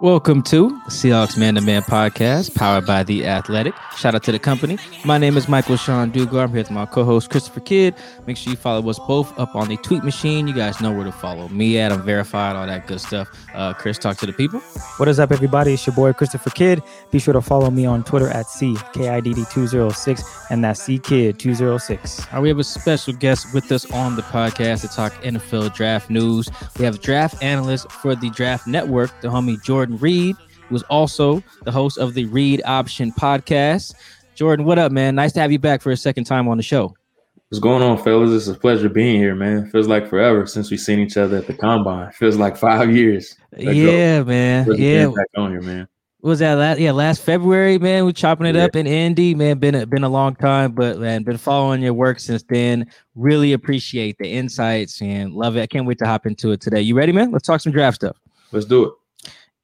Welcome to the Seahawks Man to Man podcast, powered by The Athletic. Shout out to the company. My name is Michael-Shawn Dugar. I'm here with my co host, Christopher Kidd. Make sure you follow us both up on the tweet machine. You guys know where to follow me at. I'm verified, all that good stuff. Uh, Chris, talk to the people. What is up, everybody? It's your boy, Christopher Kidd. Be sure to follow me on Twitter at CKIDD206, and that's CKid206. All right, we have a special guest with us on the podcast to talk NFL draft news. We have draft analyst for the Draft Network, the homie Jordan Reid, who is also the host of the Reid Option podcast. Jordan, what up, man? Nice to have you back for a second time on the show. What's going on, fellas? It's a pleasure being here, man. Feels like forever since we've seen each other at the combine. Feels like five years. yeah, man. Yeah, back on here, man. What was that last? Yeah, last February, man. We chopping it yeah. up in Indy, man. Been a, been a long time, but man, been following your work since then. Really appreciate the insights and love it. I can't wait to hop into it today. You ready, man? Let's talk some draft stuff. Let's do it.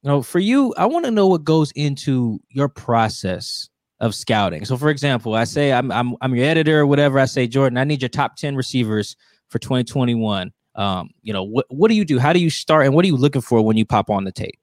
You know, for you, I want to know what goes into your process of scouting. So, for example, I say I'm I'm I'm your editor or whatever. I say, Jordan, I need your top ten receivers for 2021. Um, you know, what what do you do? How do you start, and what are you looking for when you pop on the tape?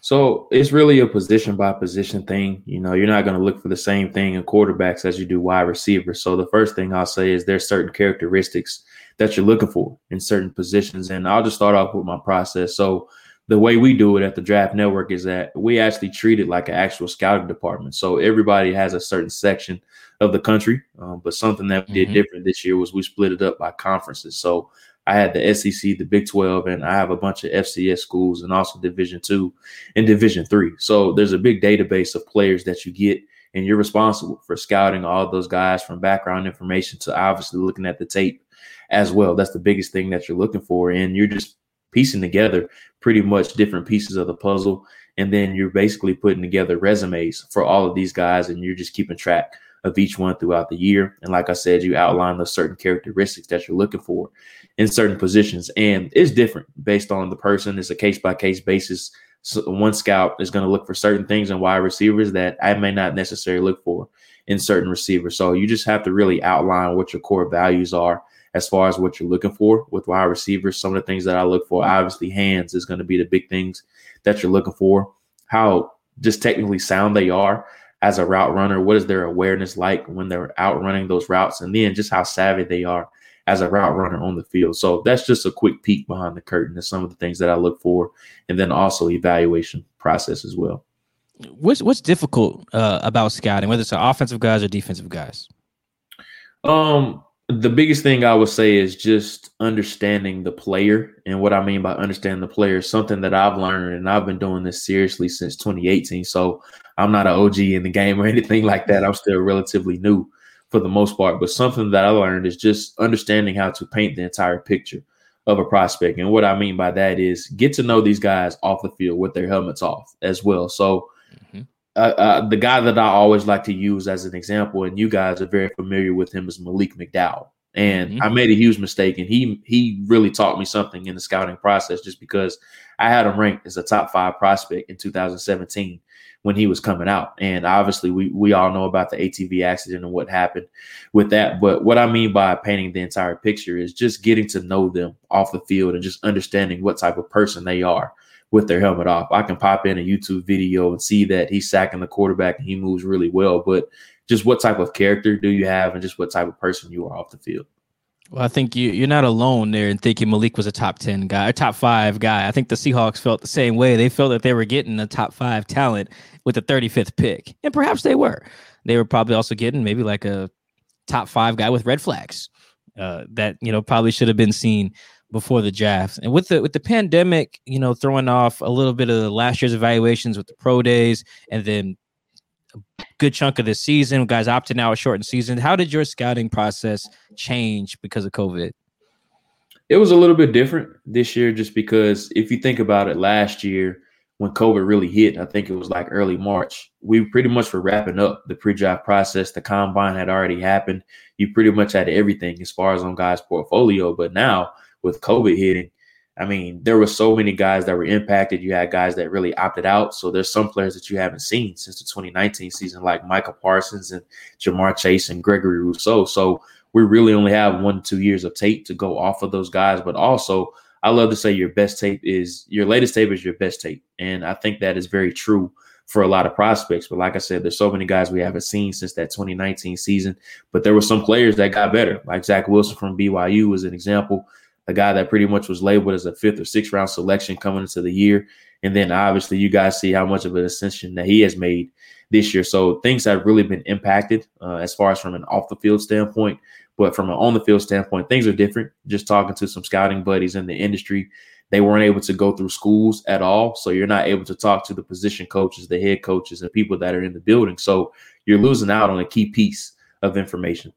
So it's really a position by position thing. You know, you're not going to look for the same thing in quarterbacks as you do wide receivers. So the first thing I'll say is there's certain characteristics that you're looking for in certain positions, and I'll just start off with my process. So the way we do it at the Draft Network is that we actually treat it like an actual scouting department. So everybody has a certain section of the country, um, but something that we did mm-hmm. different this year was we split it up by conferences. So I had the SEC, the Big 12, and I have a bunch of FCS schools and also Division two and Division three. So there's a big database of players that you get, and you're responsible for scouting all those guys from background information to obviously looking at the tape as well. That's the biggest thing that you're looking for, and you're just piecing together pretty much different pieces of the puzzle. And then you're basically putting together resumes for all of these guys, and you're just keeping track of each one throughout the year. And like I said, you outline the certain characteristics that you're looking for in certain positions. And it's different based on the person. It's a case by case basis. So one scout is going to look for certain things in wide receivers that I may not necessarily look for in certain receivers. So you just have to really outline what your core values are as far as what you're looking for with wide receivers. Some of the things that I look for, obviously, hands is going to be the big things that you're looking for. How just technically sound they are as a route runner. What is their awareness like when they're out running those routes? And then just how savvy they are as a route runner on the field. So that's just a quick peek behind the curtain of some of the things that I look for. And then also evaluation process as well. What's what's difficult uh, about scouting, whether it's offensive guys or defensive guys? Um, the biggest thing I would say is just understanding the player. And what I mean by understanding the player is something that I've learned, and I've been doing this seriously since 2018. So I'm not an OG in the game or anything like that. I'm still relatively new for the most part. But something that I learned is just understanding how to paint the entire picture of a prospect. And what I mean by that is get to know these guys off the field with their helmets off as well. So mm-hmm uh, uh, the guy that I always like to use as an example, and you guys are very familiar with him, is Malik McDowell. And Mhm. I made a huge mistake, and he he really taught me something in the scouting process, just because I had him ranked as a top five prospect in 2017 when he was coming out. And obviously, we we all know about the ATV accident and what happened with that. But what I mean by painting the entire picture is just getting to know them off the field and just understanding what type of person they are with their helmet off. I can pop in a YouTube video and see that he's sacking the quarterback and he moves really well, but just what type of character do you have and just what type of person you are off the field. Well, I think you you're not alone there in thinking Malik was a top ten guy, a top five guy. I think the Seahawks felt the same way. They felt that they were getting a top five talent with the 35th pick, and perhaps they were. They were probably also getting maybe like a top five guy with red flags uh, that you know probably should have been seen before the draft. And with the with the pandemic, you know, throwing off a little bit of the last year's evaluations with the pro days, and then a good chunk of the season, guys opting out a shortened season. How did your scouting process change because of COVID? It was a little bit different this year just because if you think about it last year when COVID really hit, I think it was like early March. We pretty much were wrapping up the pre-draft process. The combine had already happened. You pretty much had everything as far as on guys' portfolio. But now with COVID hitting, I mean, there were so many guys that were impacted. You had guys that really opted out. So there's some players that you haven't seen since the 2019 season, like Micah Parsons and Ja'Marr Chase and Gregory Rousseau. So we really only have one, two years of tape to go off of those guys. But also, I love to say your best tape is your latest tape is your best tape. And I think that is very true for a lot of prospects. But like I said, there's so many guys we haven't seen since that 2019 season. But there were some players that got better, like Zach Wilson from BYU was an example a guy that pretty much was labeled as a fifth or sixth round selection coming into the year. And then obviously you guys see how much of an ascension that he has made this year. So things have really been impacted uh, as far as from an off the field standpoint. But from an on the field standpoint, things are different. Just talking to some scouting buddies in the industry, they weren't able to go through schools at all. So you're not able to talk to the position coaches, the head coaches, and people that are in the building. So you're losing out on a key piece of information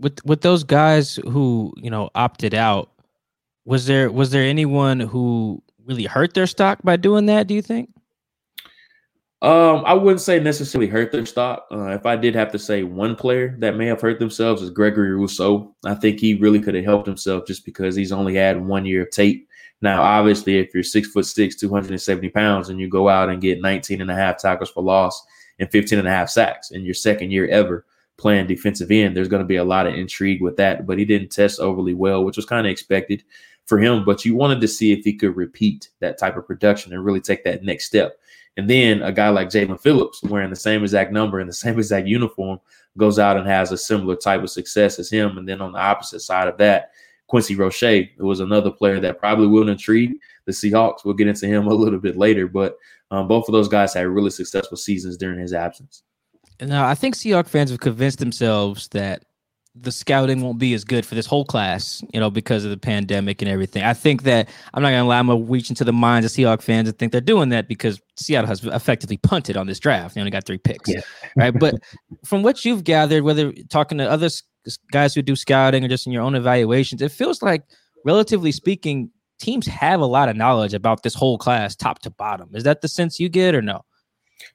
with with those guys who you know opted out was there was there anyone who really hurt their stock by doing that do you think? Um i wouldn't say necessarily hurt their stock. Uh, if i did have to say one player that may have hurt themselves is gregory rousseau. I think he really could have helped himself just because he's only had one year of tape. Now obviously if you're six foot six 270 pounds and you go out and get 19 and a half tackles for loss and 15 and a half sacks in your second year ever playing defensive end, there's going to be a lot of intrigue with that. But he didn't test overly well, which was kind of expected for him. But you wanted to see if he could repeat that type of production and really take that next step. And then a guy like Jaelan Phillips, wearing the same exact number and the same exact uniform, goes out and has a similar type of success as him. And then on the opposite side of that, Quincy Roche was another player that probably will intrigue the Seahawks. We'll get into him a little bit later, but um, both of those guys had really successful seasons during his absence. Now, I think Seahawks fans have convinced themselves that the scouting won't be as good for this whole class, you know, because of the pandemic and everything. I think that I'm not going to allow them to reach into the minds of Seahawks fans and think they're doing that because Seattle has effectively punted on this draft. They only got three picks, Yeah. right? But from what you've gathered, whether talking to other guys who do scouting or just in your own evaluations, it feels like, relatively speaking, teams have a lot of knowledge about this whole class, top to bottom. Is that the sense you get, or no?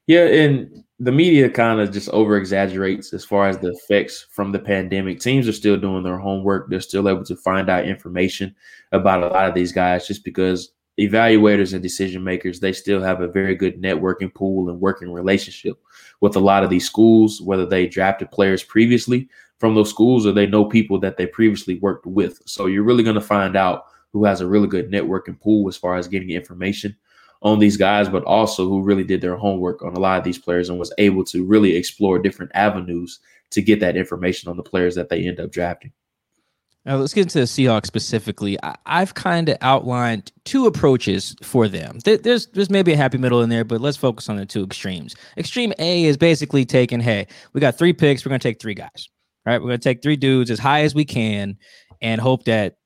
Yeah, and the media kind of just over exaggerates as far as the effects from the pandemic. Teams are still doing their homework. They're still able to find out information about a lot of these guys just because evaluators and decision makers, they still have a very good networking pool and working relationship with a lot of these schools, whether they drafted players previously from those schools or they know people that they previously worked with. So you're really going to find out who has a really good networking pool as far as getting information on these guys, but also who really did their homework on a lot of these players and was able to really explore different avenues to get that information on the players that they end up drafting. Now let's get into the Seahawks specifically. I, I've kind of outlined two approaches for them. There- There's there's maybe a happy middle in there, but let's focus on the two extremes. Extreme A is basically taking, hey, we got three picks, we're gonna take three guys. Right? We're gonna take three dudes as high as we can and hope that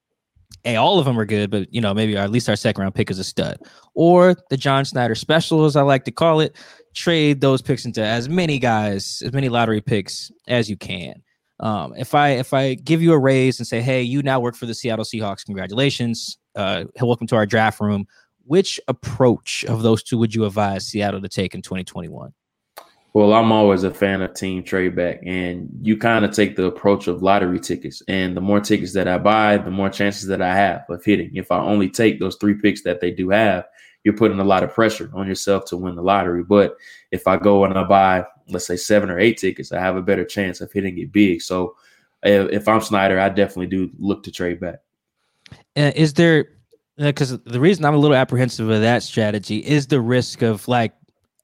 hey, all of them are good, but you know, maybe at least our second round pick is a stud. Or the John Schneider special, as I like to call it, trade those picks into as many guys, as many lottery picks as you can. Um, if I if I give you a raise and say, hey, you now work for the Seattle Seahawks, congratulations, uh, welcome to our draft room. Which approach of those two would you advise Seattle to take in 2021? Well, I'm always a fan of team trade back, and you kind of take the approach of lottery tickets. And the more tickets that I buy, the more chances that I have of hitting. If I only take those three picks that they do have, you're putting a lot of pressure on yourself to win the lottery. But if I go and I buy, let's say seven or eight tickets, I have a better chance of hitting it big. So if I'm Schneider, I definitely do look to trade back. Uh, is there because the reason I'm a little apprehensive of that strategy is the risk of like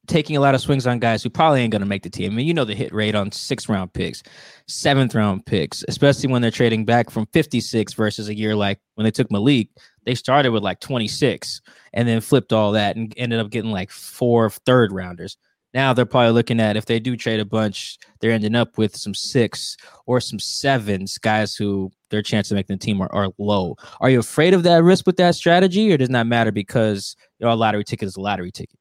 taking a lot of swings on guys who probably ain't going to make the team. I mean, you know the hit rate on six round picks, seventh round picks, especially when they're trading back from 56 versus a year like when they took Malik, they started with like 26 and then flipped all that and ended up getting like four third rounders. Now they're probably looking at if they do trade a bunch, they're ending up with some six or some sevens, guys who their chance of making the team are, are low. Are you afraid of that risk with that strategy, or does not matter because you know lottery ticket is a lottery ticket?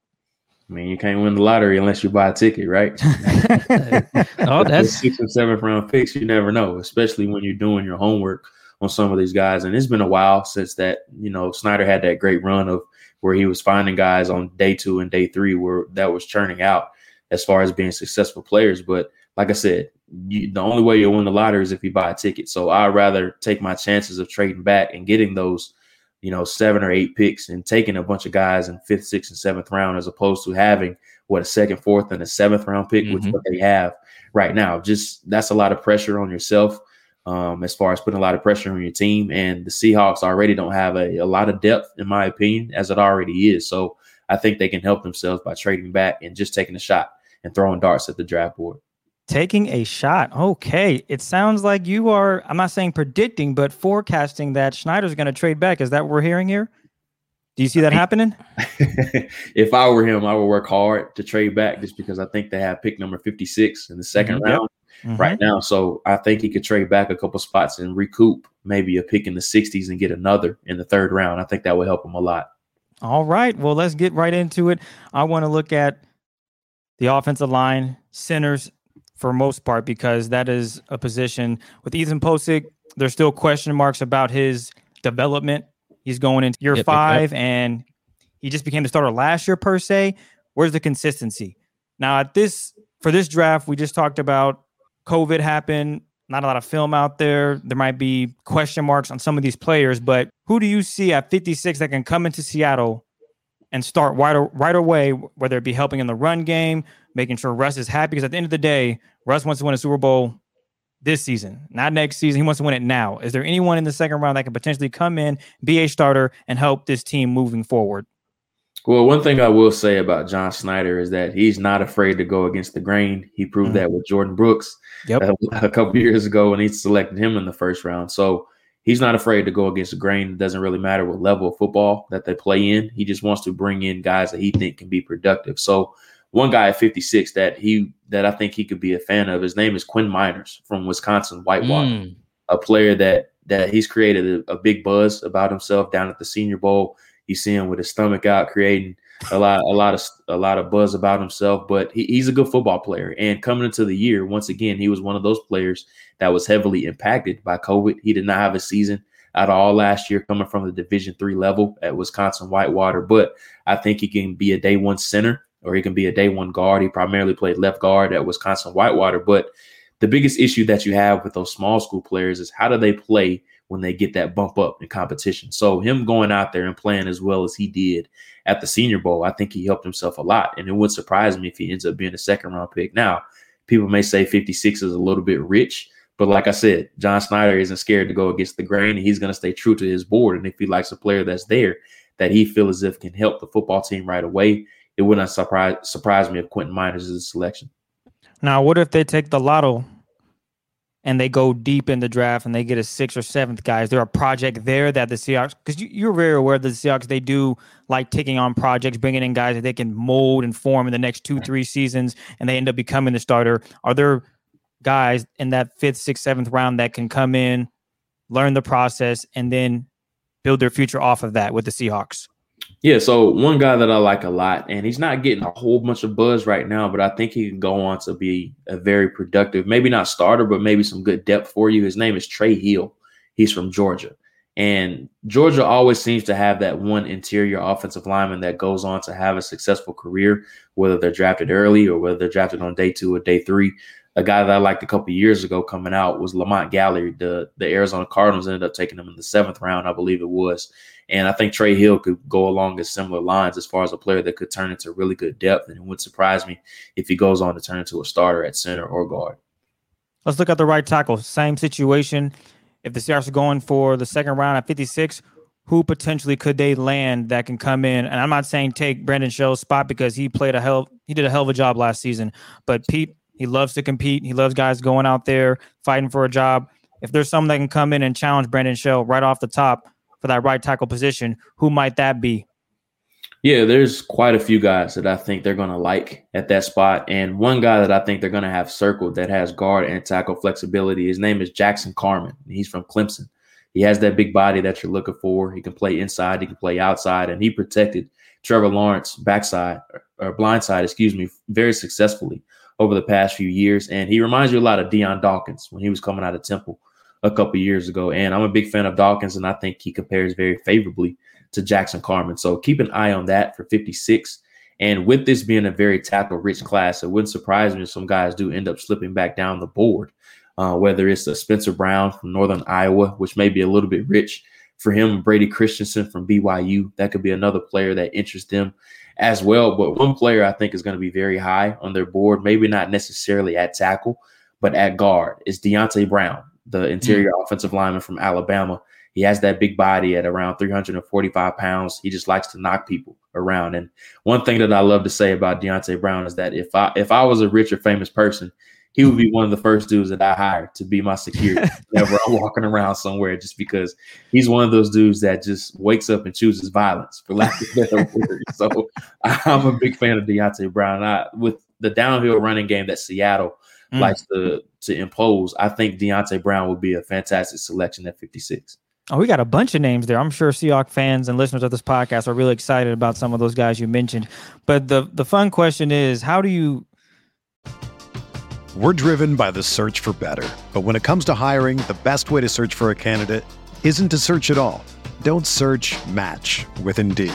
I mean, you can't win the lottery unless you buy a ticket, right? oh, that's six and seventh round picks. You never know, especially when you're doing your homework on some of these guys. And it's been a while since that, you know, Schneider had that great run of where he was finding guys on day two and day three where that was churning out as far as being successful players. But like I said, you, the only way you'll win the lottery is if you buy a ticket. So I'd rather take my chances of trading back and getting those you know, seven or eight picks and taking a bunch of guys in fifth, sixth, and seventh round as opposed to having what a second, fourth, and a seventh round pick, mm-hmm. which what they have right now. Just that's a lot of pressure on yourself. Um, as far as putting a lot of pressure on your team. And the Seahawks already don't have a, a lot of depth, in my opinion, as it already is. So I think they can help themselves by trading back and just taking a shot and throwing darts at the draft board. Taking a shot. Okay. It sounds like you are, I'm not saying predicting, but forecasting that Schneider's going to trade back. Is that what we're hearing here? Do you see that happening? if I were him, I would work hard to trade back just because I think they have pick number 56 in the 2nd mm-hmm. round mm-hmm. right now. So I think he could trade back a couple spots and recoup maybe a pick in the 60s and get another in the third round. I think that would help him a lot. All right. Well, let's get right into it. I want to look at the offensive line, centers, for most part because that is a position with Ethan Pocic. There's still question marks about his development. He's going into year yep, five, yep. and he just became the starter last year per se. Where's the consistency? Now at this for this draft, we just talked about COVID happened. Not a lot of film out there. There might be question marks on some of these players, but who do you see at 56 that can come into Seattle and start right, right away, whether it be helping in the run game, making sure Russ is happy. Because at the end of the day, Russ wants to win a Super Bowl this season, not next season. He wants to win it now. Is there anyone in the second round that could potentially come in, be a starter, and help this team moving forward? Well, one thing I will say about John Schneider is that he's not afraid to go against the grain. He proved mm-hmm. that with Jordyn Brooks yep. a, a couple years ago when he selected him in the first round. So he's not afraid to go against the grain. It doesn't really matter what level of football that they play in. He just wants to bring in guys that he think can be productive. So one guy at 56 that he that I think he could be a fan of. His name is Quinn Meinerz from Wisconsin Whitewater, mm. a player that that he's created a, a, big buzz about himself down at the Senior Bowl. You see him with his stomach out, creating a lot, a lot of, a lot of buzz about himself. But he, he's a good football player. And coming into the year, once again, he was one of those players that was heavily impacted by COVID. He did not have a season at all last year, coming from the Division three level at Wisconsin Whitewater. But I think he can be a day one center, or he can be a day one guard. He primarily played left guard at Wisconsin Whitewater. But the biggest issue that you have with those small school players is how do they play when they get that bump up in competition. So him going out there and playing as well as he did at the Senior Bowl, I think he helped himself a lot. And it would surprise me if he ends up being a second round pick. Now, people may say 56 is a little bit rich, but like I said, John Schneider isn't scared to go against the grain, and he's going to stay true to his board. And if he likes a player that's there that he feels as if can help the football team right away, it would not surprise surprise me if Quentin Meinerz is a selection. Now, what if they take the lotto and they go deep in the draft and they get a sixth or seventh guys. Is there a project there that the Seahawks, because you, are very aware that the Seahawks, they do like taking on projects, bringing in guys that they can mold and form in the next two, three seasons, and they end up becoming the starter. Are there guys in that fifth, sixth, seventh round that can come in, learn the process, and then build their future off of that with the Seahawks? Yeah, so one guy that I like a lot, and he's not getting a whole bunch of buzz right now, but I think he can go on to be a very productive, maybe not starter, but maybe some good depth for you. His name is Trey Hill. He's from Georgia. And Georgia always seems to have that one interior offensive lineman that goes on to have a successful career, whether they're drafted early or whether they're drafted on day two or day three. A guy that I liked a couple years ago coming out was Lamont Gaillard. The the Arizona Cardinals ended up taking him in the seventh round, I believe it was. And I think Trey Hill could go along as similar lines as far as a player that could turn into really good depth. And it wouldn't surprise me if he goes on to turn into a starter at center or guard. Let's look at the right tackle. Same situation. If the Seahawks are going for the second round at 56, who potentially could they land that can come in? And I'm not saying take Brandon Shell's spot because he played a hell he did a hell of a job last season. But Pete, he loves to compete. He loves guys going out there fighting for a job. If there's someone that can come in and challenge Brandon Shell right off the top for that right tackle position, who might that be? Yeah, there's quite a few guys that I think they're going to like at that spot. And one guy that I think they're going to have circled that has guard and tackle flexibility, his name is Jackson Carman. He's from Clemson. He has that big body that you're looking for. He can play inside, he can play outside, and he protected Trevor Lawrence backside or blindside, excuse me, very successfully over the past few years. And he reminds you a lot of Dion Dawkins when he was coming out of Temple a couple years ago. And I'm a big fan of Dawkins, and I think he compares very favorably to Jackson Carman. So keep an eye on that for 56. And with this being a very tackle rich class, it wouldn't surprise me if some guys do end up slipping back down the board, uh, whether it's a Spencer Brown from Northern Iowa, which may be a little bit rich for him, Brady Christensen from BYU. That could be another player that interests them as well. But one player I think is going to be very high on their board, maybe not necessarily at tackle, but at guard, is Deonte Brown, the interior mm-hmm. offensive lineman from Alabama. He has that big body at around 345 pounds. He just likes to knock people around. And one thing that I love to say about Deonte Brown is that if I if I was a rich or famous person, he would be one of the first dudes that I hire to be my security whenever I'm walking around somewhere, just because he's one of those dudes that just wakes up and chooses violence, for lack of a better word. So I'm a big fan of Deonte Brown. I, with the downhill running game that Seattle mm. likes to to impose, I think Deonte Brown would be a fantastic selection at 56. Oh, we got a bunch of names there. I'm sure Seahawks fans and listeners of this podcast are really excited about some of those guys you mentioned. But the the fun question is, how do you We're driven by the search for better. But when it comes to hiring, the best way to search for a candidate isn't to search at all. Don't search, match with Indeed.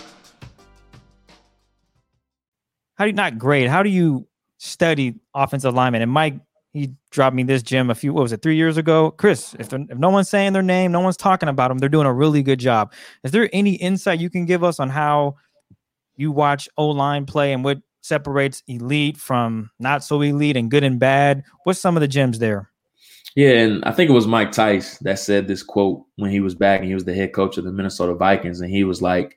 How do you not grade? How do you study offensive lineman? And Mike he dropped me this gem a few what was it three years ago chris if, if no one's saying their name no one's talking about them they're doing a really good job is there any insight you can give us on how you watch o line play and what separates elite from not so elite and good and bad what's some of the gems there yeah and i think it was mike tice that said this quote when he was back and he was the head coach of the minnesota vikings and he was like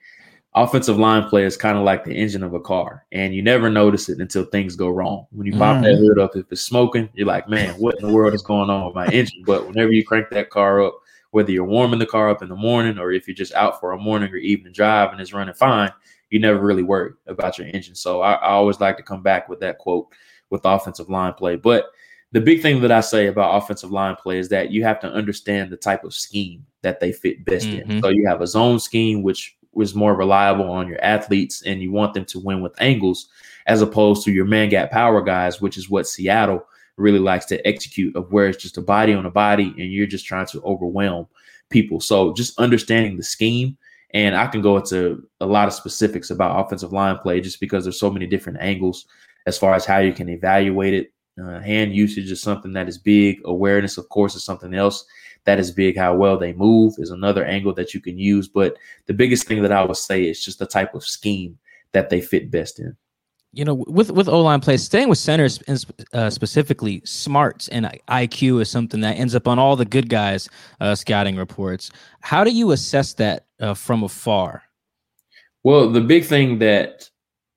offensive line play is kind of like the engine of a car, and you never notice it until things go wrong. When you pop mm. that hood up, if it's smoking, you're like, man, what in the world is going on with my engine? But whenever you crank that car up, whether you're warming the car up in the morning or if you're just out for a morning or evening drive and it's running fine, you never really worry about your engine. So I, I always like to come back with that quote with offensive line play. But the big thing that I say about offensive line play is that you have to understand the type of scheme that they fit best mm-hmm. in. So you have a zone scheme, which was more reliable on your athletes and you want them to win with angles as opposed to your man gap power guys, which is what Seattle really likes to execute of where it's just a body on a body and you're just trying to overwhelm people. So just understanding the scheme and I can go into a lot of specifics about offensive line play just because there's so many different angles as far as how you can evaluate it. Uh, hand usage is something that is big. Awareness, of course, is something else that is big. How well they move is another angle that you can use. But the biggest thing that I would say is just the type of scheme that they fit best in. You know, with with O line play, staying with centers uh, specifically, smarts and IQ is something that ends up on all the good guys' uh, scouting reports. How do you assess that uh, from afar? Well, the big thing that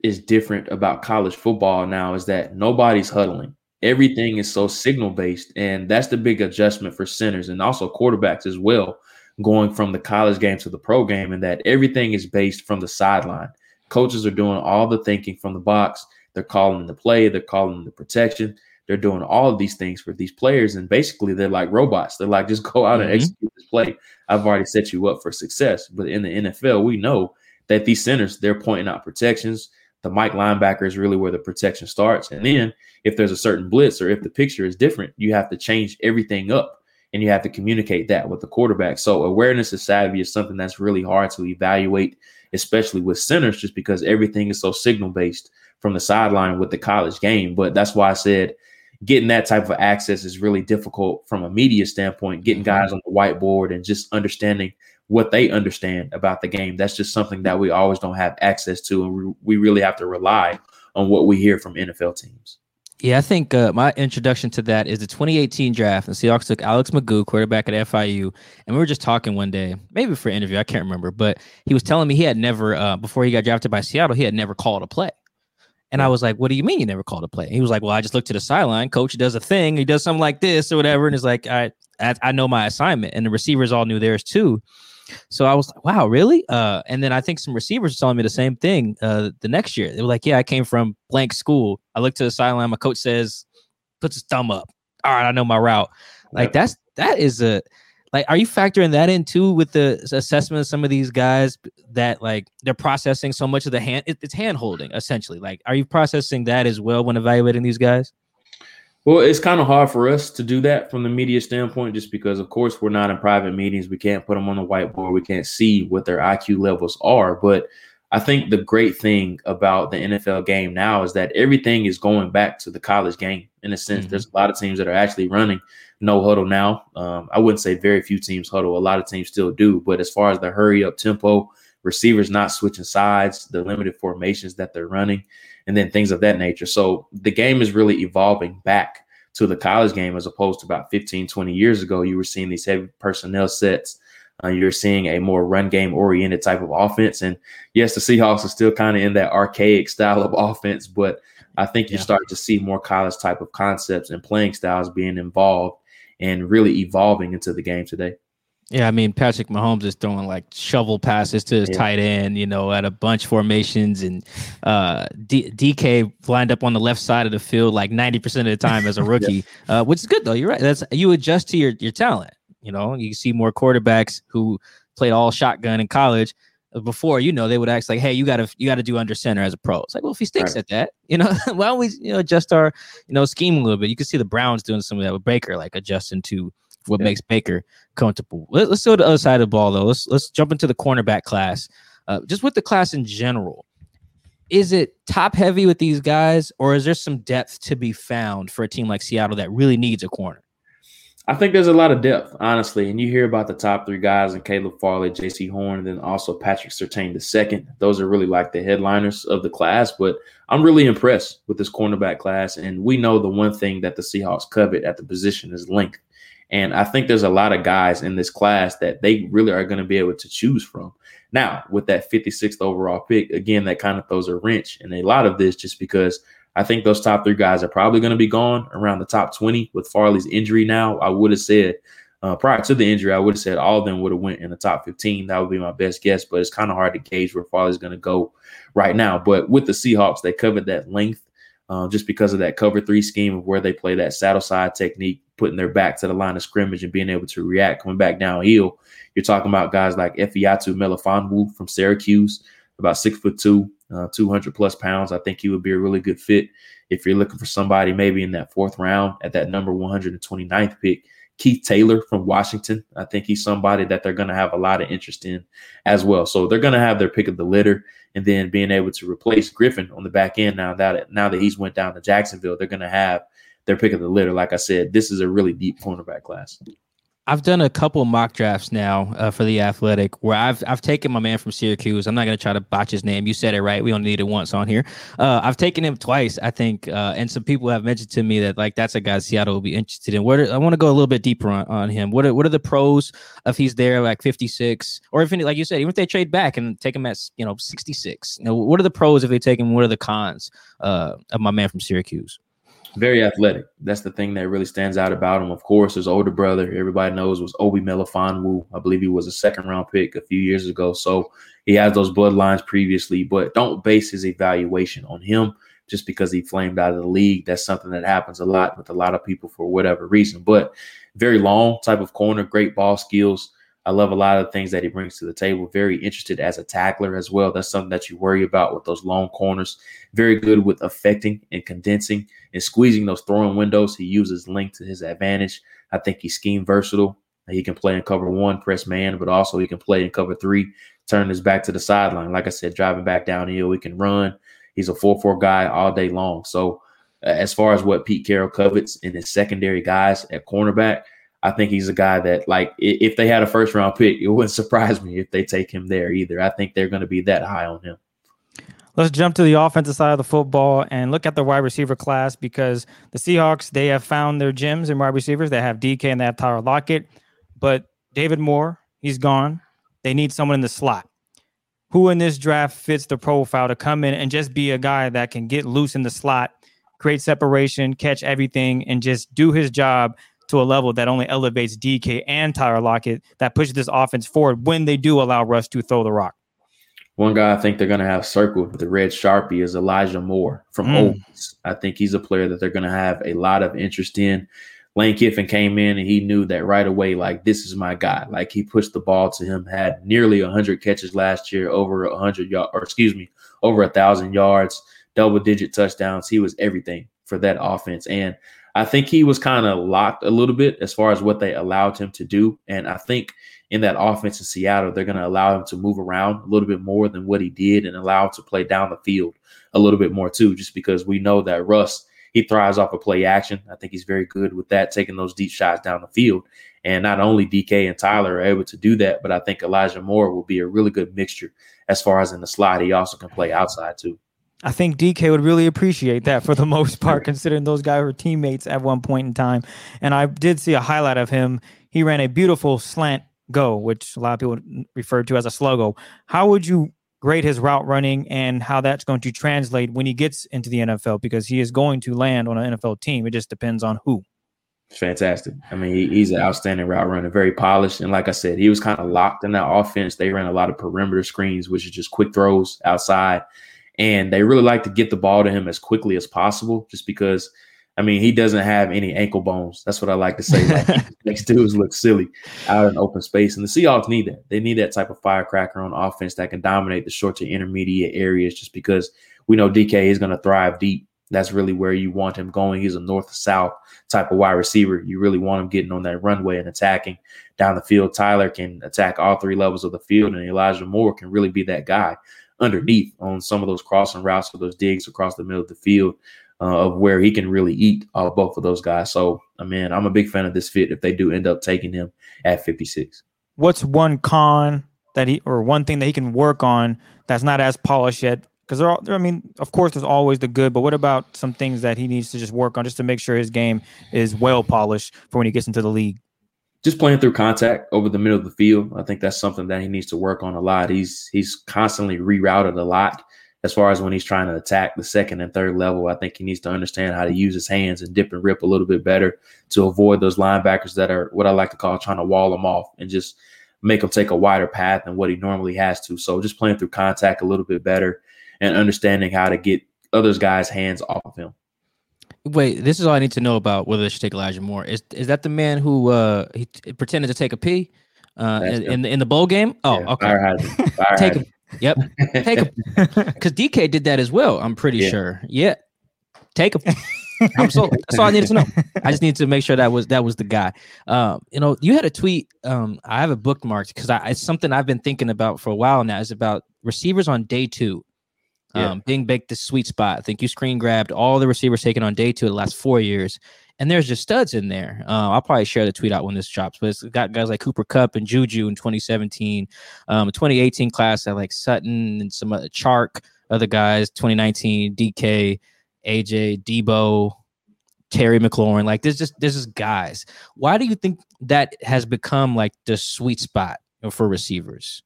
is different about college football now is that nobody's huddling. Everything is so signal based, and that's the big adjustment for centers and also quarterbacks as well, going from the college game to the pro game, and that everything is based from the sideline. Coaches are doing all the thinking from the box. They're calling the play, they're calling the protection. They're doing all of these things for these players. And basically, they're like robots. They're like, just go out mm-hmm. and execute this play. I've already set you up for success. But in the NFL, we know that these centers, they're pointing out protections. The Mike linebacker is really where the protection starts. And then if there's a certain blitz or if the picture is different, you have to change everything up and you have to communicate that with the quarterback. So awareness of savvy is something that's really hard to evaluate especially with centers, just because everything is so signal based from the sideline with the college game. But that's why I said getting that type of access is really difficult from a media standpoint, getting mm-hmm. guys on the whiteboard and just understanding what they understand about the game. That's just something that we always don't have access to. And we really have to rely on what we hear from NFL teams. Yeah, I think uh, my introduction to that is the 2018 draft. The Seahawks took Alex McGough, quarterback at FIU, and we were just talking one day, maybe for an interview, I can't remember, but he was telling me he had never, uh, before he got drafted by Seattle, he had never called a play. And I was like, "What do you mean you never called a play?" And he was like, "Well, I just looked to the sideline. Coach does a thing. He does something like this or whatever." And it's like, "I, I, I know my assignment." And the receivers all knew theirs too. So I was like, wow, really? Uh, and then I think some receivers were telling me the same thing uh, the next year. They were like, yeah, I came from blank school. I looked to the sideline. My coach says, puts his thumb up. All right, I know my route. Like that's that is a like are you factoring that in too with the assessment of some of these guys that like they're processing so much of the hand it, it's hand holding essentially like are you processing that as well when evaluating these guys well, it's kind of hard for us to do that from the media standpoint, just because, of course, we're not in private meetings. We can't put them on the whiteboard. We can't see what their IQ levels are. But I think the great thing about the NFL game now is that everything is going back to the college game. In a sense, mm-hmm. there's a lot of teams that are actually running no huddle now. Um, I wouldn't say very few teams huddle. A lot of teams still do. But as far as the hurry up tempo, receivers not switching sides, the limited formations that they're running, and then things of that nature. So the game is really evolving back to the college game as opposed to about 15, 20 years ago. You were seeing these heavy personnel sets. Uh, you're seeing a more run game oriented type of offense. And yes, the Seahawks are still kind of in that archaic style of offense, but I think you yeah. start to see more college type of concepts and playing styles being involved and really evolving into the game today. Yeah, I mean Patrick Mahomes is throwing like shovel passes to his yeah. tight end, you know, at a bunch formations, and uh, D- DK lined up on the left side of the field like ninety percent of the time as a rookie, yeah. uh, which is good though. You're right. That's you adjust to your your talent. You know, you see more quarterbacks who played all shotgun in college. Uh, before, you know, they would ask like, "Hey, you got to you got to do under center as a pro." It's like, well, if he sticks right. at that, you know, why don't we you know adjust our you know scheme a little bit? You can see the Browns doing some of that with Baker, like adjusting to what yeah. makes Baker comfortable. Let, us go to the other side of the ball though. Let's let's jump into the cornerback class. Uh, just with the class in general, is it top heavy with these guys, or is there some depth to be found for a team like Seattle that really needs a corner? I think there's a lot of depth, honestly. And you hear about the top three guys and Caleb Farley, Jaycee Horn, and then also Patrick Surtain the second. Those are really like the headliners of the class. But I'm really impressed with this cornerback class. And we know the one thing that the Seahawks covet at the position is length. And I think there's a lot of guys in this class that they really are going to be able to choose from. Now, with that 56th overall pick, again, that kind of throws a wrench in a lot of this just because I think those top three guys are probably going to be gone around the top 20 with Farley's injury now. I would have said uh, prior to the injury, I would have said all of them would have went in the top 15. That would be my best guess, but it's kind of hard to gauge where Farley's going to go right now. But with the Seahawks, they covered that length uh, just because of that cover three scheme of where they play that saddle side technique putting their back to the line of scrimmage and being able to react coming back downhill. You're talking about guys like Ifeatu Melifonwu from Syracuse, about six foot two, uh, 200 plus pounds. I think he would be a really good fit if you're looking for somebody maybe in that fourth round at that number 129th pick. Keith Taylor from Washington. I think he's somebody that they're going to have a lot of interest in as well. So they're going to have their pick of the litter, and then being able to replace Griffin on the back end now that now that he's went down to Jacksonville, they're going to have their pick of the litter. Like I said, this is a really deep cornerback class. I've done a couple mock drafts now uh, for the Athletic where I've I've taken my man from Syracuse. I'm not going to try to botch his name. You said it right. We only need it once on here. Uh, I've taken him twice, I think, uh, and some people have mentioned to me that like that's a guy Seattle will be interested in. What are, I want to go a little bit deeper on, on him. What are, what are the pros if he's there like 56 or if any, like you said, even if they trade back and take him at you know 66? You know, what are the pros if they take him? What are the cons uh, of my man from Syracuse? Very athletic. That's the thing that really stands out about him. Of course, his older brother, everybody knows, was Obi Melifonwu. I believe he was a second round pick a few years ago. So he has those bloodlines previously, but don't base his evaluation on him just because he flamed out of the league. That's something that happens a lot with a lot of people for whatever reason. But very long type of corner, great ball skills. I love a lot of the things that he brings to the table. Very interested as a tackler as well. That's something that you worry about with those long corners. Very good with affecting and condensing and squeezing those throwing windows. He uses length to his advantage. I think he's scheme versatile. He can play in cover one, press man, but also he can play in cover three, turn his back to the sideline. Like I said, driving back downhill, he can run. He's a 4 4 guy all day long. So, uh, as far as what Pete Carroll covets in his secondary guys at cornerback, I think he's a guy that, like, if they had a first round pick, it wouldn't surprise me if they take him there either. I think they're going to be that high on him. Let's jump to the offensive side of the football and look at the wide receiver class because the Seahawks, they have found their gems in wide receivers. They have DK and they have Tyler Lockett, but David Moore, he's gone. They need someone in the slot. Who in this draft fits the profile to come in and just be a guy that can get loose in the slot, create separation, catch everything, and just do his job to a level that only elevates DK and Tyler Lockett that pushes this offense forward when they do allow Russ to throw the rock. One guy I think they're going to have circled with the red sharpie is Elijah Moore from mm. I think he's a player that they're going to have a lot of interest in. Lane Kiffin came in and he knew that right away, like, this is my guy. Like, he pushed the ball to him, had nearly 100 catches last year, over 100 yards, or excuse me, over a 1,000 yards, double digit touchdowns. He was everything for that offense. And I think he was kind of locked a little bit as far as what they allowed him to do. And I think in that offense in Seattle, they're going to allow him to move around a little bit more than what he did and allow him to play down the field a little bit more too, just because we know that Russ, he thrives off of play action. I think he's very good with that, taking those deep shots down the field. And not only DK and Tyler are able to do that, but I think Elijah Moore will be a really good mixture as far as in the slot. He also can play outside too. I think DK would really appreciate that for the most part, considering those guys were teammates at one point in time. And I did see a highlight of him. He ran a beautiful slant go, which a lot of people refer to as a sluggo. How would you grade his route running and how that's going to translate when he gets into the NFL? Because he is going to land on an NFL team. It just depends on who. Fantastic. I mean, he, he's an outstanding route runner, very polished. And like I said, he was kind of locked in that offense. They ran a lot of perimeter screens, which is just quick throws outside. And they really like to get the ball to him as quickly as possible, just because – I mean, he doesn't have any ankle bones. That's what I like to say. Like, makes dudes look silly out in open space. And the Seahawks need that. They need that type of firecracker on offense that can dominate the short to intermediate areas just because we know DK is going to thrive deep. That's really where you want him going. He's a north to south type of wide receiver. You really want him getting on that runway and attacking down the field. Tyler can attack all three levels of the field, and Elijah Moore can really be that guy underneath on some of those crossing routes or those digs across the middle of the field uh, of where he can really eat uh, both of those guys. So, I mean, I'm a big fan of this fit if they do end up taking him at 56. What's one con that he, or one thing that he can work on that's not as polished yet? Because there are, I mean, of course, there's always the good, but what about some things that he needs to just work on just to make sure his game is well polished for when he gets into the league? Just playing through contact over the middle of the field. I think that's something that he needs to work on a lot. He's he's constantly rerouted a lot as far as when he's trying to attack the second and third level, I think he needs to understand how to use his hands and dip and rip a little bit better to avoid those linebackers that are what I like to call trying to wall him off and just make him take a wider path than what he normally has to. So just playing through contact a little bit better and understanding how to get others guys' hands off of him. Wait, this is all I need to know about whether they should take Elijah Moore. Is is that the man who uh he t- pretended to take a pee uh in, in, the in the bowl game? Oh, yeah, okay. Fire Fire take him. Yep. Take him. Because DK did that as well, I'm pretty yeah. sure. Yeah. Take him. I'm so that's all I needed to know. I just needed to make sure that was that was the guy. Um, you know, you had a tweet. Um, I have a bookmarked because I it's something I've been thinking about for a while now. Is about receivers on day two. Um, yeah. being baked the sweet spot. I think you screen grabbed all the receivers taken on day two the last four years. and there's just studs in there. Uh, I'll probably share the tweet out when this drops, but it's got guys like Cooper Kupp and Juju in 2017, um, 2018 class that like Sutton and some other Chark, other guys, 2019 DK, AJ, Deebo, Terry McLaurin. Like there's just there's just guys. Why do you think that has become like the sweet spot for receivers?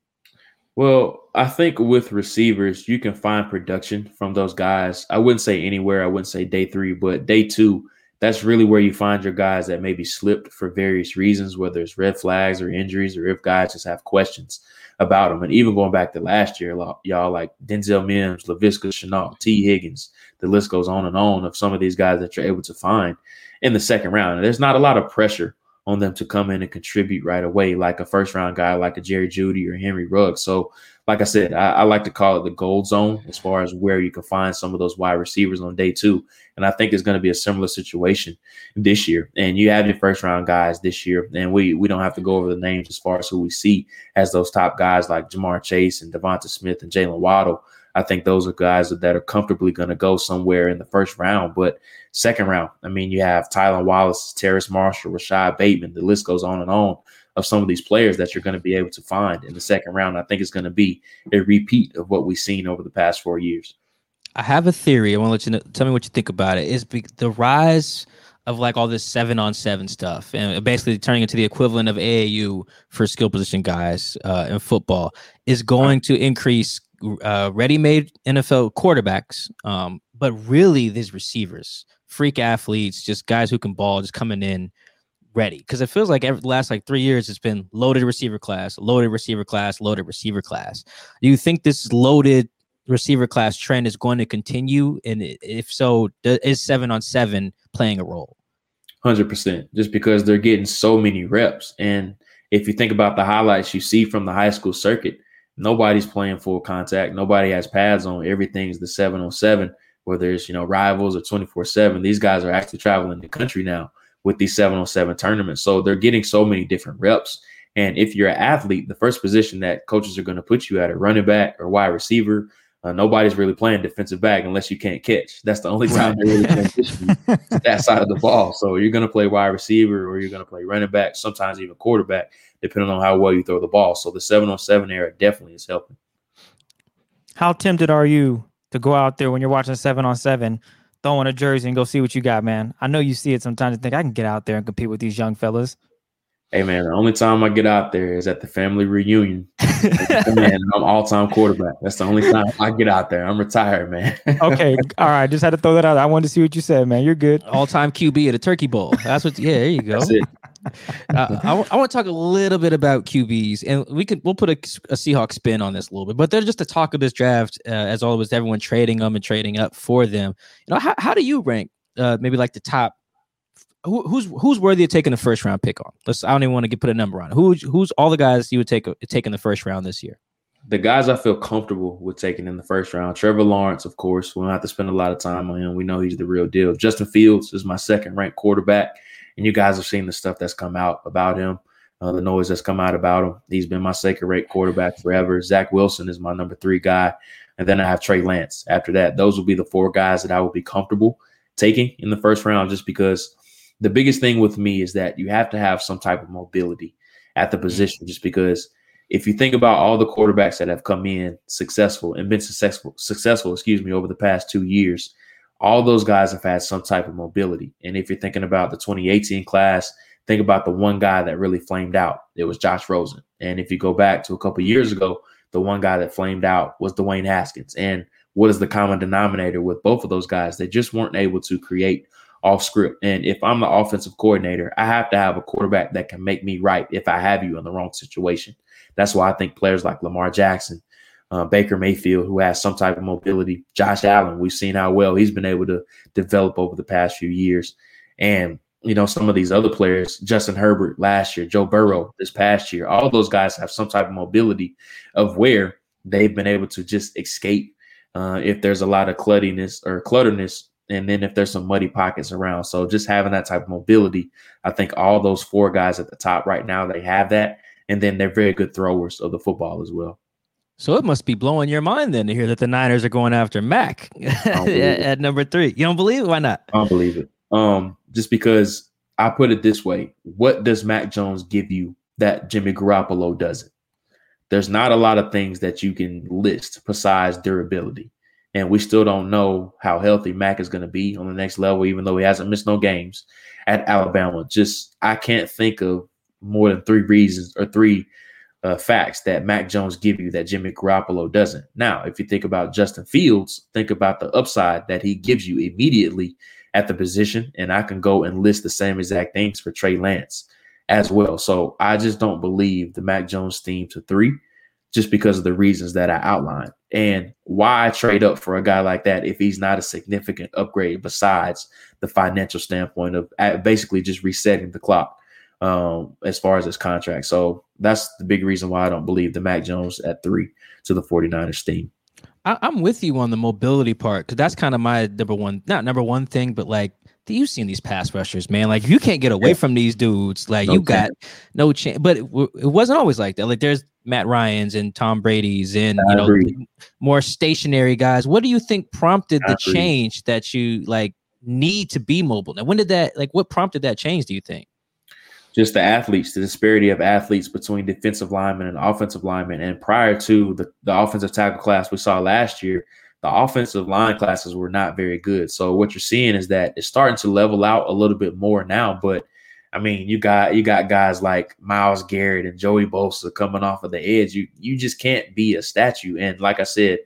Well, I think with receivers, you can find production from those guys. I wouldn't say anywhere. I wouldn't say day three, but day two, that's really where you find your guys that maybe slipped for various reasons, whether it's red flags or injuries, or if guys just have questions about them. And even going back to last year, y'all like Denzel Mims, Laviska Shenault, Tee Higgins, the list goes on and on of some of these guys that you're able to find in the second round. And there's not a lot of pressure on them to come in and contribute right away, like a first round guy like a Jerry Jeudy or Henry Ruggs. So, like I said, I, I, like to call it the gold zone as far as where you can find some of those wide receivers on day two. And I think it's going to be a similar situation this year. And you have your first round guys this year, and we we don't have to go over the names as far as who we see as those top guys like Ja'Marr Chase and Devonta Smith and Jaylen Waddle. I think those are guys that are comfortably going to go somewhere in the first round. But second round, I mean, you have Tylan Wallace, Terrace Marshall, Rashod Bateman. The list goes on and on of some of these players that you're going to be able to find in the second round. I think it's going to be a repeat of what we've seen over the past four years. I have a theory. I want to let you know, tell me what you think about it. Is the rise of like all this seven on seven stuff and basically turning into the equivalent of AAU for skill position guys uh, in football is going to increase uh, ready-made NFL quarterbacks, um, but really these receivers, freak athletes, just guys who can ball, just coming in ready. Because it feels like every the last like three years, it's been loaded receiver class, loaded receiver class, loaded receiver class. Do you think this loaded receiver class trend is going to continue? And if so, is seven on seven playing a role? Hundred percent. Just because they're getting so many reps, and if you think about the highlights you see from the high school circuit nobody's playing full contact. Nobody has pads on. Everything's the seven on seven, whether it's you know rivals or twenty four seven. These guys are actually traveling the country now with these seven on seven tournaments, so they're getting so many different reps. And if you're an athlete, the first position that coaches are going to put you at a running back or wide receiver. Uh, nobody's really playing defensive back unless you can't catch. That's the only time they really transition to that side of the ball. So you're going to play wide receiver or you're going to play running back, sometimes even quarterback depending on how well you throw the ball. So the seven on seven era definitely is helping. How tempted are you to go out there when you're watching seven on seven, throwing a jersey and go see what you got, man? I know you see it sometimes and think I can get out there and compete with these young fellas. Hey man, the only time I get out there is at the family reunion. man, I'm all time quarterback. That's the only time I get out there. I'm retired, man. okay, all right. Just had to throw that out. I wanted to see what you said, man. You're good. All time QB at a Turkey Bowl. That's what. Yeah, there you go. Uh, I, I want to talk a little bit about QBs, and we can we'll put a, a Seahawks spin on this a little bit, but they're just the talk of this draft, uh, as always. Everyone trading them and trading up for them. You know, how, how do you rank uh, maybe like the top? Who, who's who's worthy of taking the first round pick on? Let's. I don't even want to get put a number on. Who who's all the guys you would take take in the first round this year? The guys I feel comfortable with taking in the first round. Trevor Lawrence, of course. We don't have to spend a lot of time on him. We know he's the real deal. Justin Fields is my second ranked quarterback and you guys have seen the stuff that's come out about him, uh, the noise that's come out about him. He's been my second rate quarterback forever. Zach Wilson is my number three guy. And then I have Trey Lance after that. Those will be the four guys that I will be comfortable taking in the first round just because the biggest thing with me is that you have to have some type of mobility at the mm-hmm. position just because if you think about all the quarterbacks that have come in successful and been successful successful excuse me over the past two years all those guys have had some type of mobility. And if you're thinking about the 2018 class, think about the one guy that really flamed out. It was Josh Rosen. And if you go back to a couple years ago, the one guy that flamed out was Dwayne Haskins. And what is the common denominator with both of those guys? They just weren't able to create off script. And if I'm the offensive coordinator, I have to have a quarterback that can make me right if I have you in the wrong situation. That's why I think players like Lamar Jackson, uh, Baker Mayfield, who has some type of mobility. Josh Allen, we've seen how well he's been able to develop over the past few years. And, you know, some of these other players, Justin Herbert last year, Joe Burrow this past year, all those guys have some type of mobility of where they've been able to just escape uh, if there's a lot of clutterness or clutterness. And then if there's some muddy pockets around. So just having that type of mobility, I think all those four guys at the top right now, they have that. And then they're very good throwers of the football as well. So it must be blowing your mind then to hear that the Niners are going after Mac at, at, number three. You don't believe it? Why not? I don't believe it. Um, just because I put it this way: What does Mac Jones give you that Jimmy Garoppolo doesn't? There's not a lot of things that you can list besides durability. And we still don't know how healthy Mac is going to be on the next level, even though he hasn't missed no games at Alabama. Just I can't think of more than three reasons or three uh, facts that Mac Jones give you that Jimmy Garoppolo doesn't. Now, if you think about Justin Fields, think about the upside that he gives you immediately at the position, and I can go and list the same exact things for Trey Lance as well. So I just don't believe the Mac Jones theme to three, just because of the reasons that I outlined. And why I trade up for a guy like that if he's not a significant upgrade besides the financial standpoint of basically just resetting the clock um, as far as his contract. So that's the big reason why I don't believe the Mac Jones at three to the 49ers team. I, am with you on the mobility part because that's kind of my number one, not number one thing, but like you've seen these pass rushers, man. Like you can't get away from these dudes. Like no you got no chance. But it, it, wasn't always like that. Like there's Matt Ryan's and Tom Brady's and you know more stationary guys. What do you think prompted the change that you like need to be mobile? Now, when did that like what prompted that change? Do you think? Just the athletes, the disparity of athletes between defensive linemen and offensive linemen. And prior to the, the offensive tackle class we saw last year, the offensive line classes were not very good. So what you're seeing is that it's starting to level out a little bit more now. But I mean, you got you got guys like Myles Garrett and Joey Bosa coming off of the edge. You you just can't be a statue. And like I said,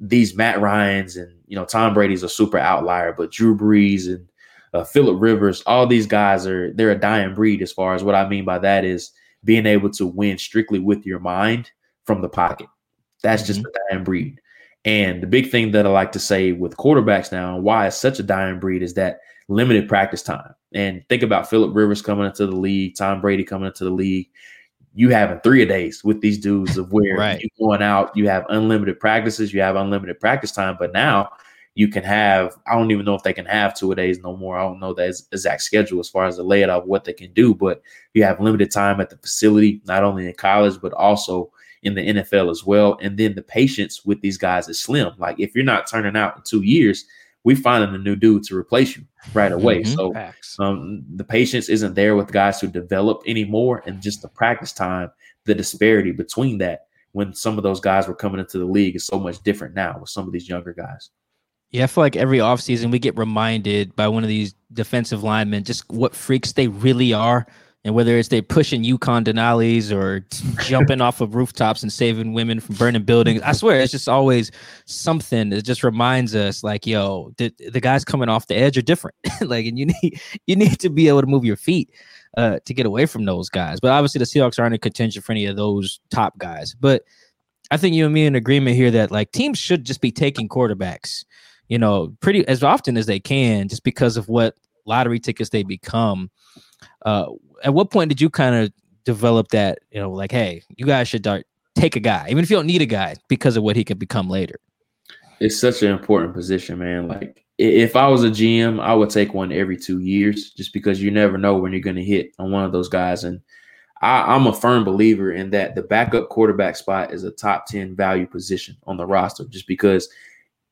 these Matt Ryan's and you know Tom Brady's a super outlier, but Drew Brees and uh, Philip Rivers, all these guys are they're a dying breed. As far as what I mean by that is being able to win strictly with your mind from the pocket. That's mm-hmm. just a dying breed. And the big thing that I like to say with quarterbacks now, and why it's such a dying breed, is that limited practice time. And think about Philip Rivers coming into the league, Tom Brady coming into the league. You having three a days with these dudes of where right. you going out, you have unlimited practices, you have unlimited practice time. But now you can have i don't even know if they can have two a days no more. I don't know the exact schedule as far as the layout of what they can do but you have limited time at the facility not only in college but also in the nfl as well. And then the patience with these guys is slim. Like if you're not turning out in two years we finding a new dude to replace you right away. Mm-hmm. so um, the patience isn't there with guys who develop anymore and just the practice time the disparity between that when some of those guys were coming into the league is so much different now with some of these younger guys yeah, I feel like every offseason we get reminded by one of these defensive linemen just what freaks they really are. And whether it's they pushing Yukon Denali's or jumping off of rooftops and saving women from burning buildings, I swear it's just always something that just reminds us, like, yo, the, the guys coming off the edge are different. like, and you need you need to be able to move your feet uh, to get away from those guys. But obviously, the Seahawks aren't in contention for any of those top guys. But I think you and me in agreement here that like teams should just be taking quarterbacks you know, pretty as often as they can, just because of what lottery tickets they become. Uh, at what point did you kind of develop that? You know, like, hey, you guys should start, take a guy, even if you don't need a guy, because of what he could become later. It's such an important position, man. Like, if I was a GM, I would take one every two years, just because you never know when you're going to hit on one of those guys. And I, am a firm believer in that the backup quarterback spot is a top 10 value position on the roster, just because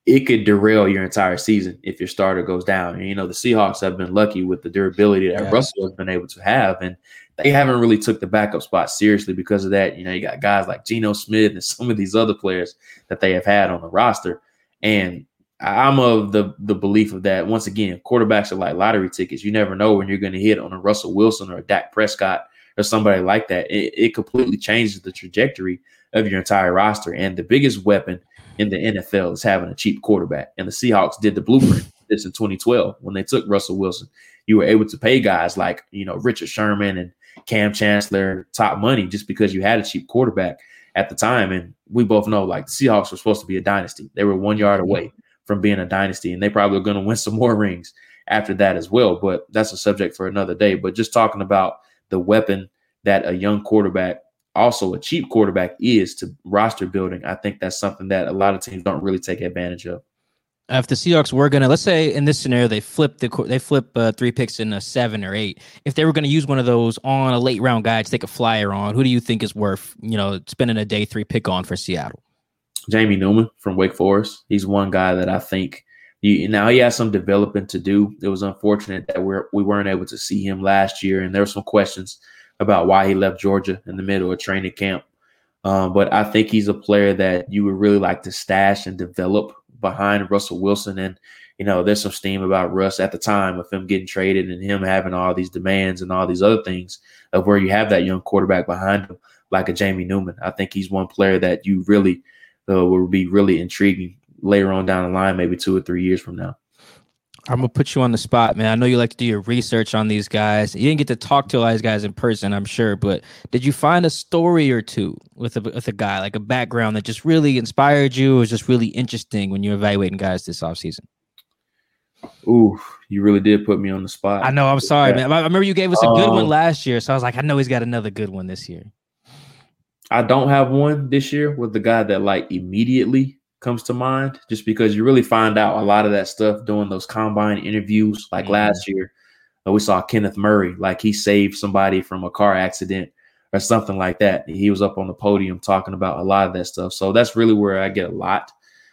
it could derail your entire season if your starter goes down. And you know, the Seahawks have been lucky with the durability that yeah. Russell has been able to have, and they haven't really took the backup spot seriously because of that. You know, you got guys like Geno Smith and some of these other players that they have had on the roster. And I'm of the the belief of that. Once again, quarterbacks are like lottery tickets. You never know when you're going to hit on a Russell Wilson or a Dak Prescott or somebody like that. It, it completely changes the trajectory of your entire roster. And the biggest weapon in the NFL is having a cheap quarterback. And the Seahawks did the blueprint this in 2012 when they took Russell Wilson. You were able to pay guys like, you know, Richard Sherman and Kam Chancellor top money just because you had a cheap quarterback at the time. And we both know like the Seahawks were supposed to be a dynasty. They were one yard away from being a dynasty, and they probably are going to win some more rings after that as well. But that's a subject for another day. But just talking about the weapon that a young quarterback also a cheap quarterback is to roster building, I think that's something that a lot of teams don't really take advantage of. If the Seahawks were gonna, let's say in this scenario, they flip the they flip uh, three picks in a seven or eight. If they were gonna use one of those on a late round guy to take a flyer on, who do you think is worth you know spending a day three pick on for Seattle? Jamie Newman from Wake Forest. He's one guy that I think You, now he has some developing to do. It was unfortunate that we're we weren't able to see him last year, and there were some questions about why he left Georgia in the middle of training camp. Um, but I think he's a player that you would really like to stash and develop behind Russell Wilson. And you know, there's some steam about Russ at the time of him getting traded and him having all these demands and all these other things of where you have that young quarterback behind him, like a Jamie Newman. I think he's one player that you really uh, will be really intriguing later on down the line, maybe two or three years from now. I'm gonna put you on the spot, man. I know you like to do your research on these guys. You didn't get to talk to all these guys in person, I'm sure, but did you find a story or two with a with a guy, like a background that just really inspired you, or was just really interesting when you're evaluating guys this offseason? Ooh, you really did put me on the spot. I know. I'm sorry, yeah. man. I remember you gave us a good um, one last year, so I was like, I know he's got another good one this year. I don't have one this year with the guy that like immediately comes to mind, just because you really find out a lot of that stuff doing those combine interviews. Like mm-hmm. last year, uh, we saw Kenneth Murray, like he saved somebody from a car accident or something like that. He was up on the podium talking about a lot of that stuff. So that's really where I get a lot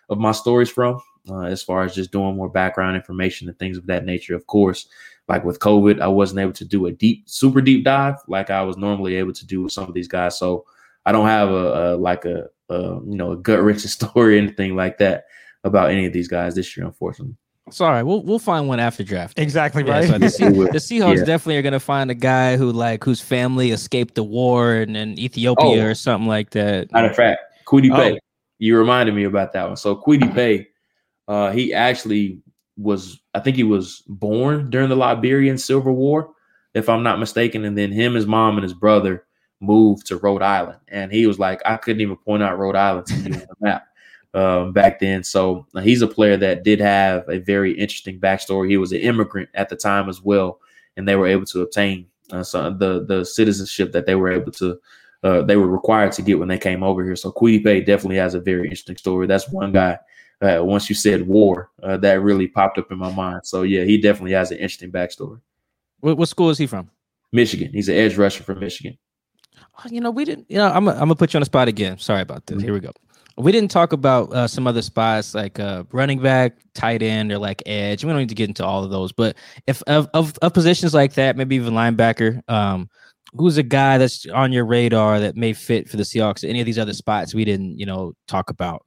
of my stories from uh, as far as just doing more background information and things of that nature. Of course, like with COVID, I wasn't able to do a deep, super deep dive like I was normally able to do with some of these guys. So I don't have a, a like a, a, you know a gut wrenching story or anything like that about any of these guys this year, unfortunately. It's all right. We'll we'll find one after draft. Exactly right. Yeah, so the, Se- the, Seahawks yeah. definitely are gonna find a guy who like whose family escaped the war in, in Ethiopia oh, or something like that. Matter of fact, Kwity Paye. Oh. You reminded me about that one. So Kwity Paye uh, he actually was, I think he was born during the Liberian Civil War, if I'm not mistaken. And then him, his mom, and his brother moved to Rhode Island. And he was like, I couldn't even point out Rhode Island to you on the map um, back then. So uh, he's a player that did have a very interesting backstory. He was an immigrant at the time as well, and they were able to obtain uh, the the citizenship that they were able to. Uh, they were required to get when they came over here. So Paye definitely has a very interesting story. That's one guy uh, once you said war, uh, that really popped up in my mind. So yeah, he definitely has an interesting backstory. What, what school is he from? Michigan. He's an edge rusher from Michigan. You know, we didn't. You know, I'm. I'm gonna put you on the spot again. Sorry about this. Mm-hmm. Here we go. We didn't talk about uh, some other spots like uh, running back, tight end, or like edge. We don't need to get into all of those. But if of, of, of positions like that, maybe even linebacker, um, who's a guy that's on your radar that may fit for the Seahawks? Any of these other spots we didn't, you know, talk about?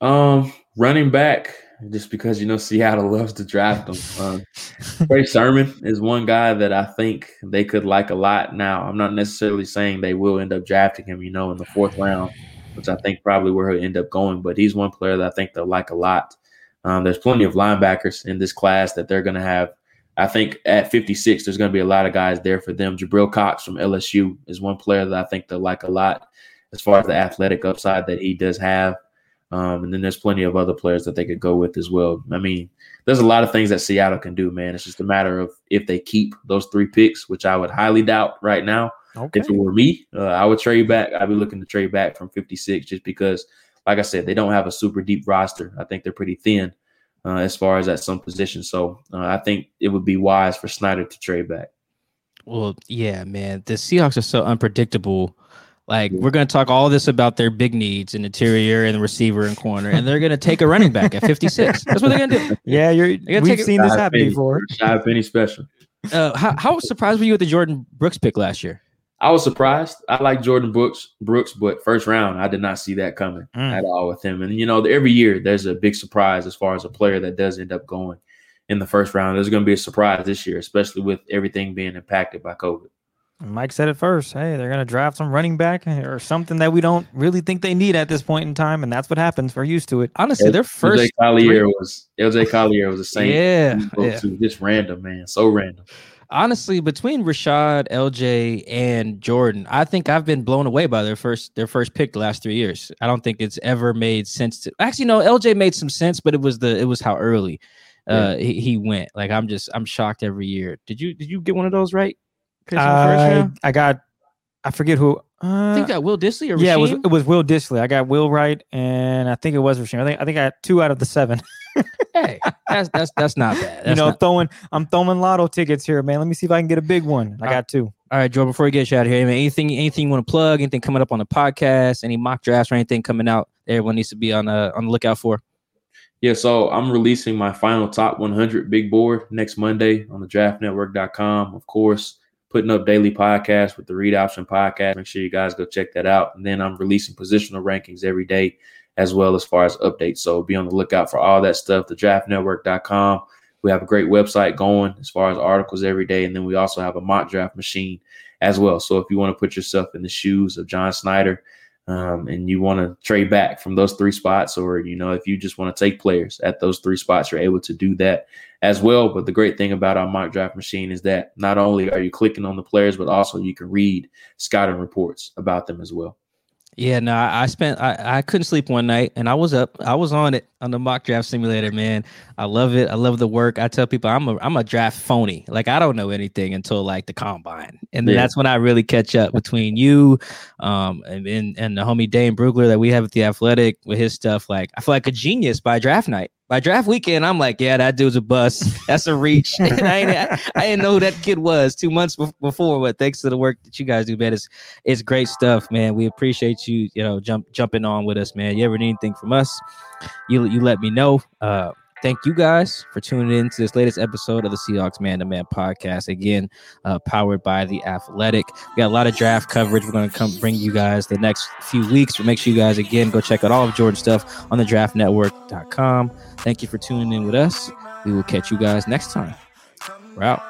Um, running back, just because you know Seattle loves to draft them. Um, Trey Sermon is one guy that I think they could like a lot. Now, I'm not necessarily saying they will end up drafting him, you know, in the fourth round, which I think probably where he'll end up going. But he's one player that I think they'll like a lot. Um, there's plenty of linebackers in this class that they're going to have. I think at 56, there's going to be a lot of guys there for them. Jabril Cox from LSU is one player that I think they'll like a lot as far as the athletic upside that he does have. Um, and then there's plenty of other players that they could go with as well. I mean, there's a lot of things that Seattle can do, man. It's just a matter of if they keep those three picks, which I would highly doubt right now. Okay. If it were me, uh, I would trade back. I'd be looking to trade back from 56 just because, like I said, they don't have a super deep roster. I think they're pretty thin uh, as far as at some positions. So uh, I think it would be wise for Schneider to trade back. Well, yeah, man. The Seahawks are so unpredictable like we're going to talk all this about their big needs in interior and receiver and corner, and they're going to take a running back at 56. That's what they're going to do. Yeah, you're. We've seen this happen penny, before. Shy penny special. Uh, how, how surprised were you with the Jordyn Brooks pick last year? I was surprised. I like Jordyn Brooks, Brooks, but first round, I did not see that coming mm. at all with him. And you know, every year there's a big surprise as far as a player that does end up going in the first round. There's going to be a surprise this year, especially with everything being impacted by COVID. Mike said it first. Hey, they're going to draft some running back or something that we don't really think they need at this point in time, and that's what happens. We're used to it. Honestly, their first LJ Collier was LJ Collier was the same. Yeah, yeah. just random, man. So random. Honestly, between Rashaad, LJ, and Jordyn, I think I've been blown away by their first their first pick the last three years. I don't think it's ever made sense to actually no, LJ made some sense, but it was the it was how early uh yeah. he, he went. Like I'm just I'm shocked every year. Did you did you get one of those right? I, I got, I forget who. Uh, I think that Will Dissly or yeah, it was it was Will Dissly. I got Will Wright, and I think it was Rasheem. I think I think I got two out of the seven. hey, that's that's that's not bad. That's you know, not... throwing I'm throwing lotto tickets here, man. Let me see if I can get a big one. I got two. All right, Joe. Before we get you out of here, man, anything anything you want to plug? Anything coming up on the podcast? Any mock drafts or anything coming out? Everyone needs to be on uh, on the lookout for. Yeah, so I'm releasing my final top 100 big board next Monday on the draftnetwork.com. Of course, putting up daily podcasts with the Reid Option podcast. Make sure you guys go check that out. And then I'm releasing positional rankings every day as well as far as updates. So be on the lookout for all that stuff. The draftnetwork.com. We have a great website going as far as articles every day. And then we also have a mock draft machine as well. So if you want to put yourself in the shoes of John Schneider, um, and you want to trade back from those three spots, or you know, if you just want to take players at those three spots, you're able to do that as well. But the great thing about our mock draft machine is that not only are you clicking on the players, but also you can read scouting reports about them as well. Yeah, no, I, I spent I, I couldn't sleep one night and I was up. I was on it on the mock draft simulator, man. I love it. I love the work. I tell people I'm a I'm a draft phony. Like I don't know anything until like the combine. And then yeah. that's when I really catch up between you um and, and and the homie Dane Brugler that we have at the athletic with his stuff. Like I feel like a genius by draft night by draft weekend, I'm like, yeah, that dude's a bust. That's a reach. and I, ain't, I, didn't know who that kid was two months before, but thanks to the work that you guys do, man, it's it's great stuff, man. We appreciate you, you know, jump jumping on with us, man. You ever need anything from us, you you let me know. Uh, thank you guys for tuning in to this latest episode of the Seahawks Man to Man podcast. Again, uh, powered by the Athletic. We got a lot of draft coverage. We're going to come bring you guys the next few weeks. But make sure you guys again go check out all of Jordan's stuff on the draftnetwork.com. Thank you for tuning in with us. We will catch you guys next time. We're out.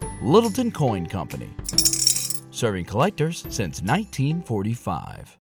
Littleton Coin Company. Serving collectors since 1945.